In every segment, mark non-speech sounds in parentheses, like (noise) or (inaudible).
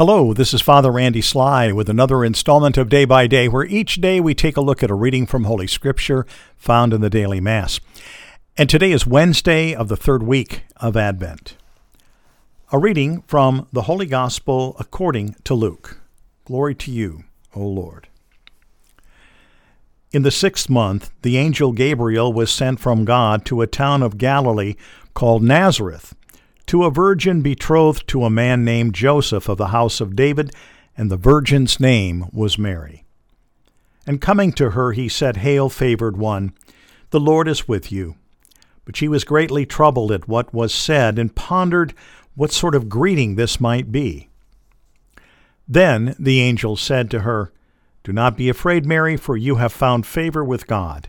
Hello, this is Father Randy Sly with another installment of Day by Day, where each day we take a look at a reading from Holy Scripture found in the daily Mass. And today is Wednesday of the third week of Advent. A reading from the Holy Gospel according to Luke. Glory to you, O Lord. In the sixth month, the angel Gabriel was sent from God to a town of Galilee called Nazareth to a virgin betrothed to a man named Joseph of the house of David, and the virgin's name was Mary. And coming to her, he said, Hail, favored one, the Lord is with you. But she was greatly troubled at what was said, and pondered what sort of greeting this might be. Then the angel said to her, Do not be afraid, Mary, for you have found favor with God.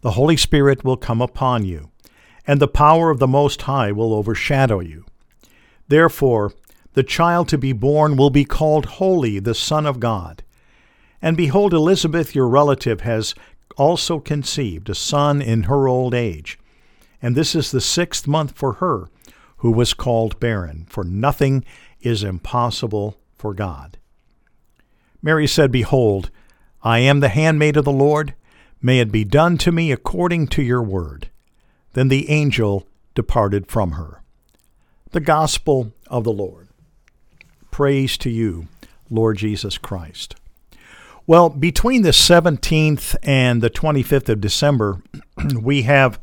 the Holy Spirit will come upon you, and the power of the Most High will overshadow you. Therefore, the child to be born will be called Holy, the Son of God. And behold, Elizabeth, your relative, has also conceived a son in her old age. And this is the sixth month for her, who was called barren, for nothing is impossible for God. Mary said, Behold, I am the handmaid of the Lord May it be done to me according to your word. Then the angel departed from her. The Gospel of the Lord. Praise to you, Lord Jesus Christ. Well, between the 17th and the 25th of December, (clears throat) we have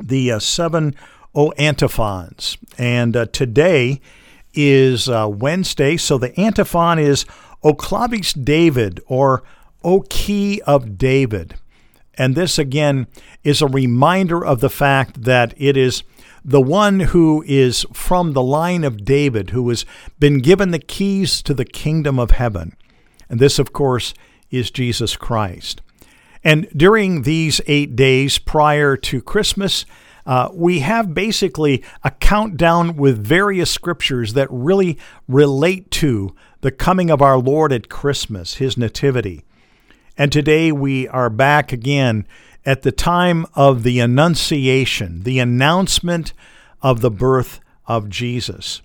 the uh, seven O antiphons. And uh, today is uh, Wednesday, so the antiphon is O clavis David, or O Key of David. And this again is a reminder of the fact that it is the one who is from the line of David, who has been given the keys to the kingdom of heaven. And this, of course, is Jesus Christ. And during these eight days prior to Christmas, uh, we have basically a countdown with various scriptures that really relate to the coming of our Lord at Christmas, his nativity. And today we are back again at the time of the Annunciation, the announcement of the birth of Jesus.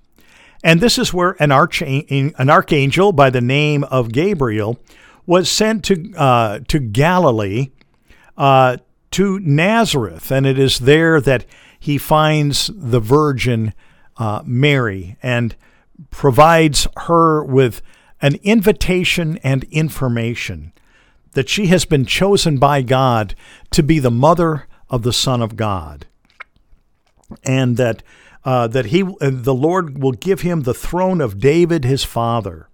And this is where an, archangel, an archangel by the name of Gabriel was sent to, uh, to Galilee, uh, to Nazareth. And it is there that he finds the Virgin uh, Mary and provides her with an invitation and information that she has been chosen by God to be the mother of the Son of God, and that uh, that he the Lord will give him the throne of David his father.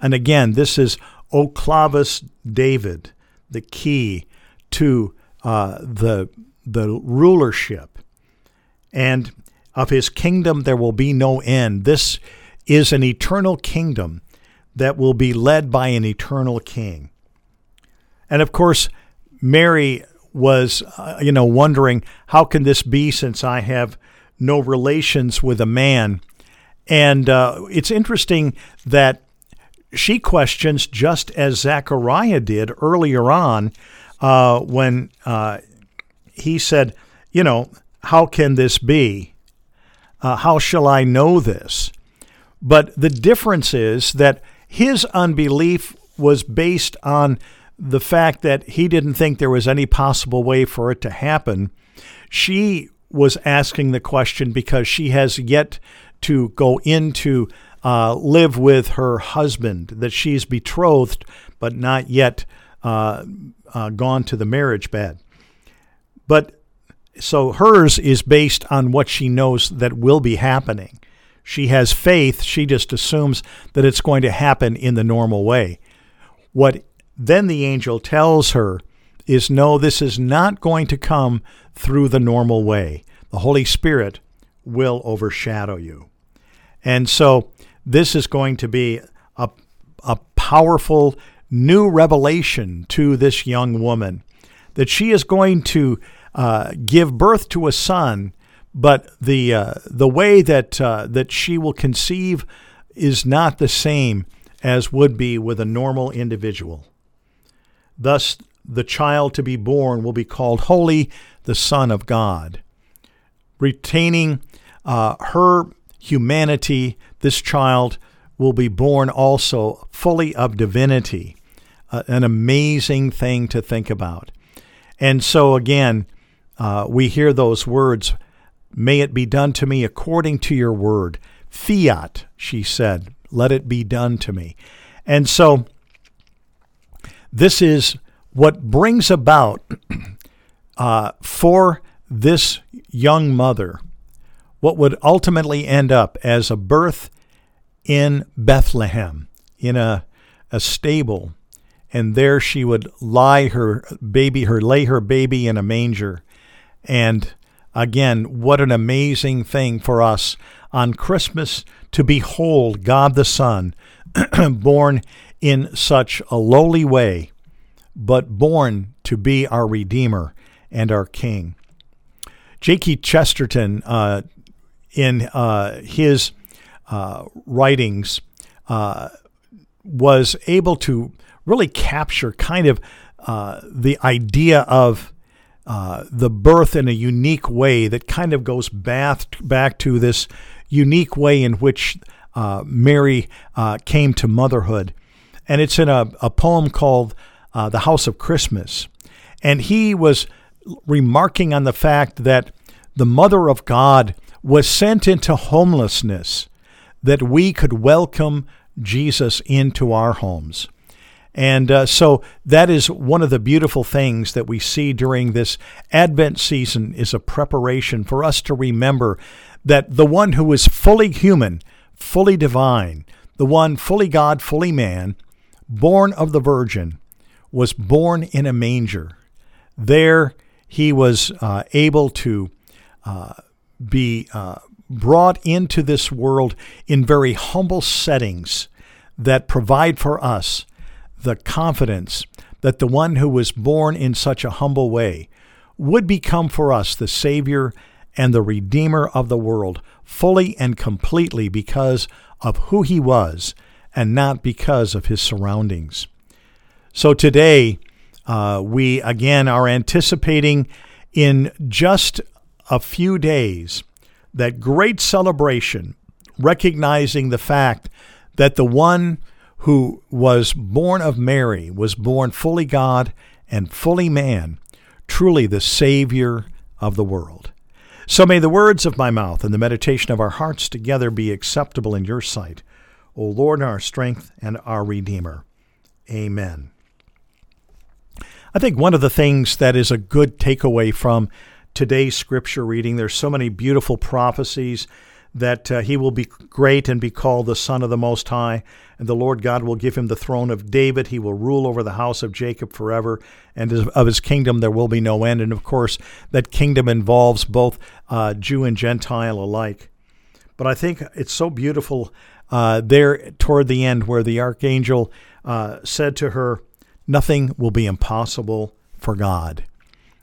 And again, this is O clavis David, the key to uh, the the rulership, and of his kingdom there will be no end. This is an eternal kingdom that will be led by an eternal king. And of course, Mary was, uh, you know, wondering, how can this be since I have no relations with a man? And uh, it's interesting that she questions just as Zechariah did earlier on uh, when uh, he said, you know, how can this be? Uh, how shall I know this? But the difference is that his unbelief was based on the fact that he didn't think there was any possible way for it to happen. She was asking the question because she has yet to go into uh, live with her husband, that she's betrothed but not yet uh, uh, gone to the marriage bed. But so hers is based on what she knows that will be happening. She has faith, she just assumes that it's going to happen in the normal way. What then the angel tells her is no, this is not going to come through the normal way. The Holy Spirit will overshadow you. And so this is going to be a, a powerful new revelation to this young woman that she is going to uh, give birth to a son, but the uh, the way that uh, that she will conceive is not the same as would be with a normal individual. Thus, the child to be born will be called Holy, the Son of God. Retaining uh, her humanity, this child will be born also fully of divinity. Uh, an amazing thing to think about. And so, again, uh, we hear those words May it be done to me according to your word. Fiat, she said, let it be done to me. And so, this is what brings about (clears throat) uh, for this young mother what would ultimately end up as a birth in Bethlehem, in a, a stable. And there she would lie her baby, her lay her baby in a manger. And again, what an amazing thing for us on Christmas to behold God the Son (clears throat) born in such a lowly way, but born to be our Redeemer and our King. J.K. Chesterton, uh, in uh, his uh, writings, uh, was able to really capture kind of uh, the idea of uh, the birth in a unique way that kind of goes back, back to this unique way in which uh, Mary uh, came to motherhood. And it's in a, a poem called uh, The House of Christmas. And he was remarking on the fact that the Mother of God was sent into homelessness that we could welcome Jesus into our homes. And uh, so that is one of the beautiful things that we see during this Advent season is a preparation for us to remember that the one who is fully human, fully divine, the one fully God, fully man, born of the Virgin, was born in a manger. There he was uh, able to uh, be uh, brought into this world in very humble settings that provide for us the confidence that the one who was born in such a humble way would become for us the Savior and the Redeemer of the world, fully and completely because of who he was and not because of his surroundings. So today, uh, we again are anticipating in just a few days that great celebration, recognizing the fact that the one who was born of Mary was born fully God and fully man, truly the Savior of the world. So may the words of my mouth and the meditation of our hearts together be acceptable in your sight, O Lord, our strength and our Redeemer. Amen. I think one of the things that is a good takeaway from today's scripture reading, there's so many beautiful prophecies that uh, he will be great and be called the Son of the Most High, and the Lord God will give him the throne of David. He will rule over the house of Jacob forever, and of his kingdom there will be no end. And of course, that kingdom involves both uh, Jew and Gentile alike. But I think it's so beautiful uh, there toward the end where the archangel uh, said to her, Nothing will be impossible for God.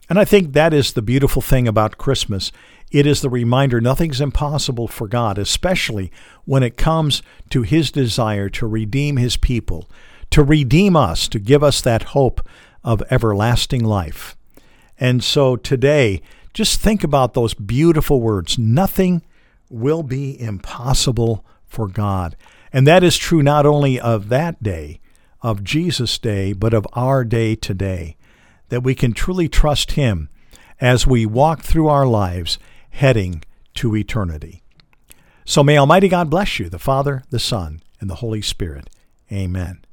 And I think that is the beautiful thing about Christmas it is the reminder nothing's impossible for God, especially when it comes to His desire to redeem His people, to redeem us, to give us that hope of everlasting life. And so today, just think about those beautiful words nothing will be impossible for God. And that is true not only of that day, of Jesus' day, but of our day today, that we can truly trust Him as we walk through our lives heading to eternity. So may Almighty God bless you, the Father, the Son, and the Holy Spirit. Amen.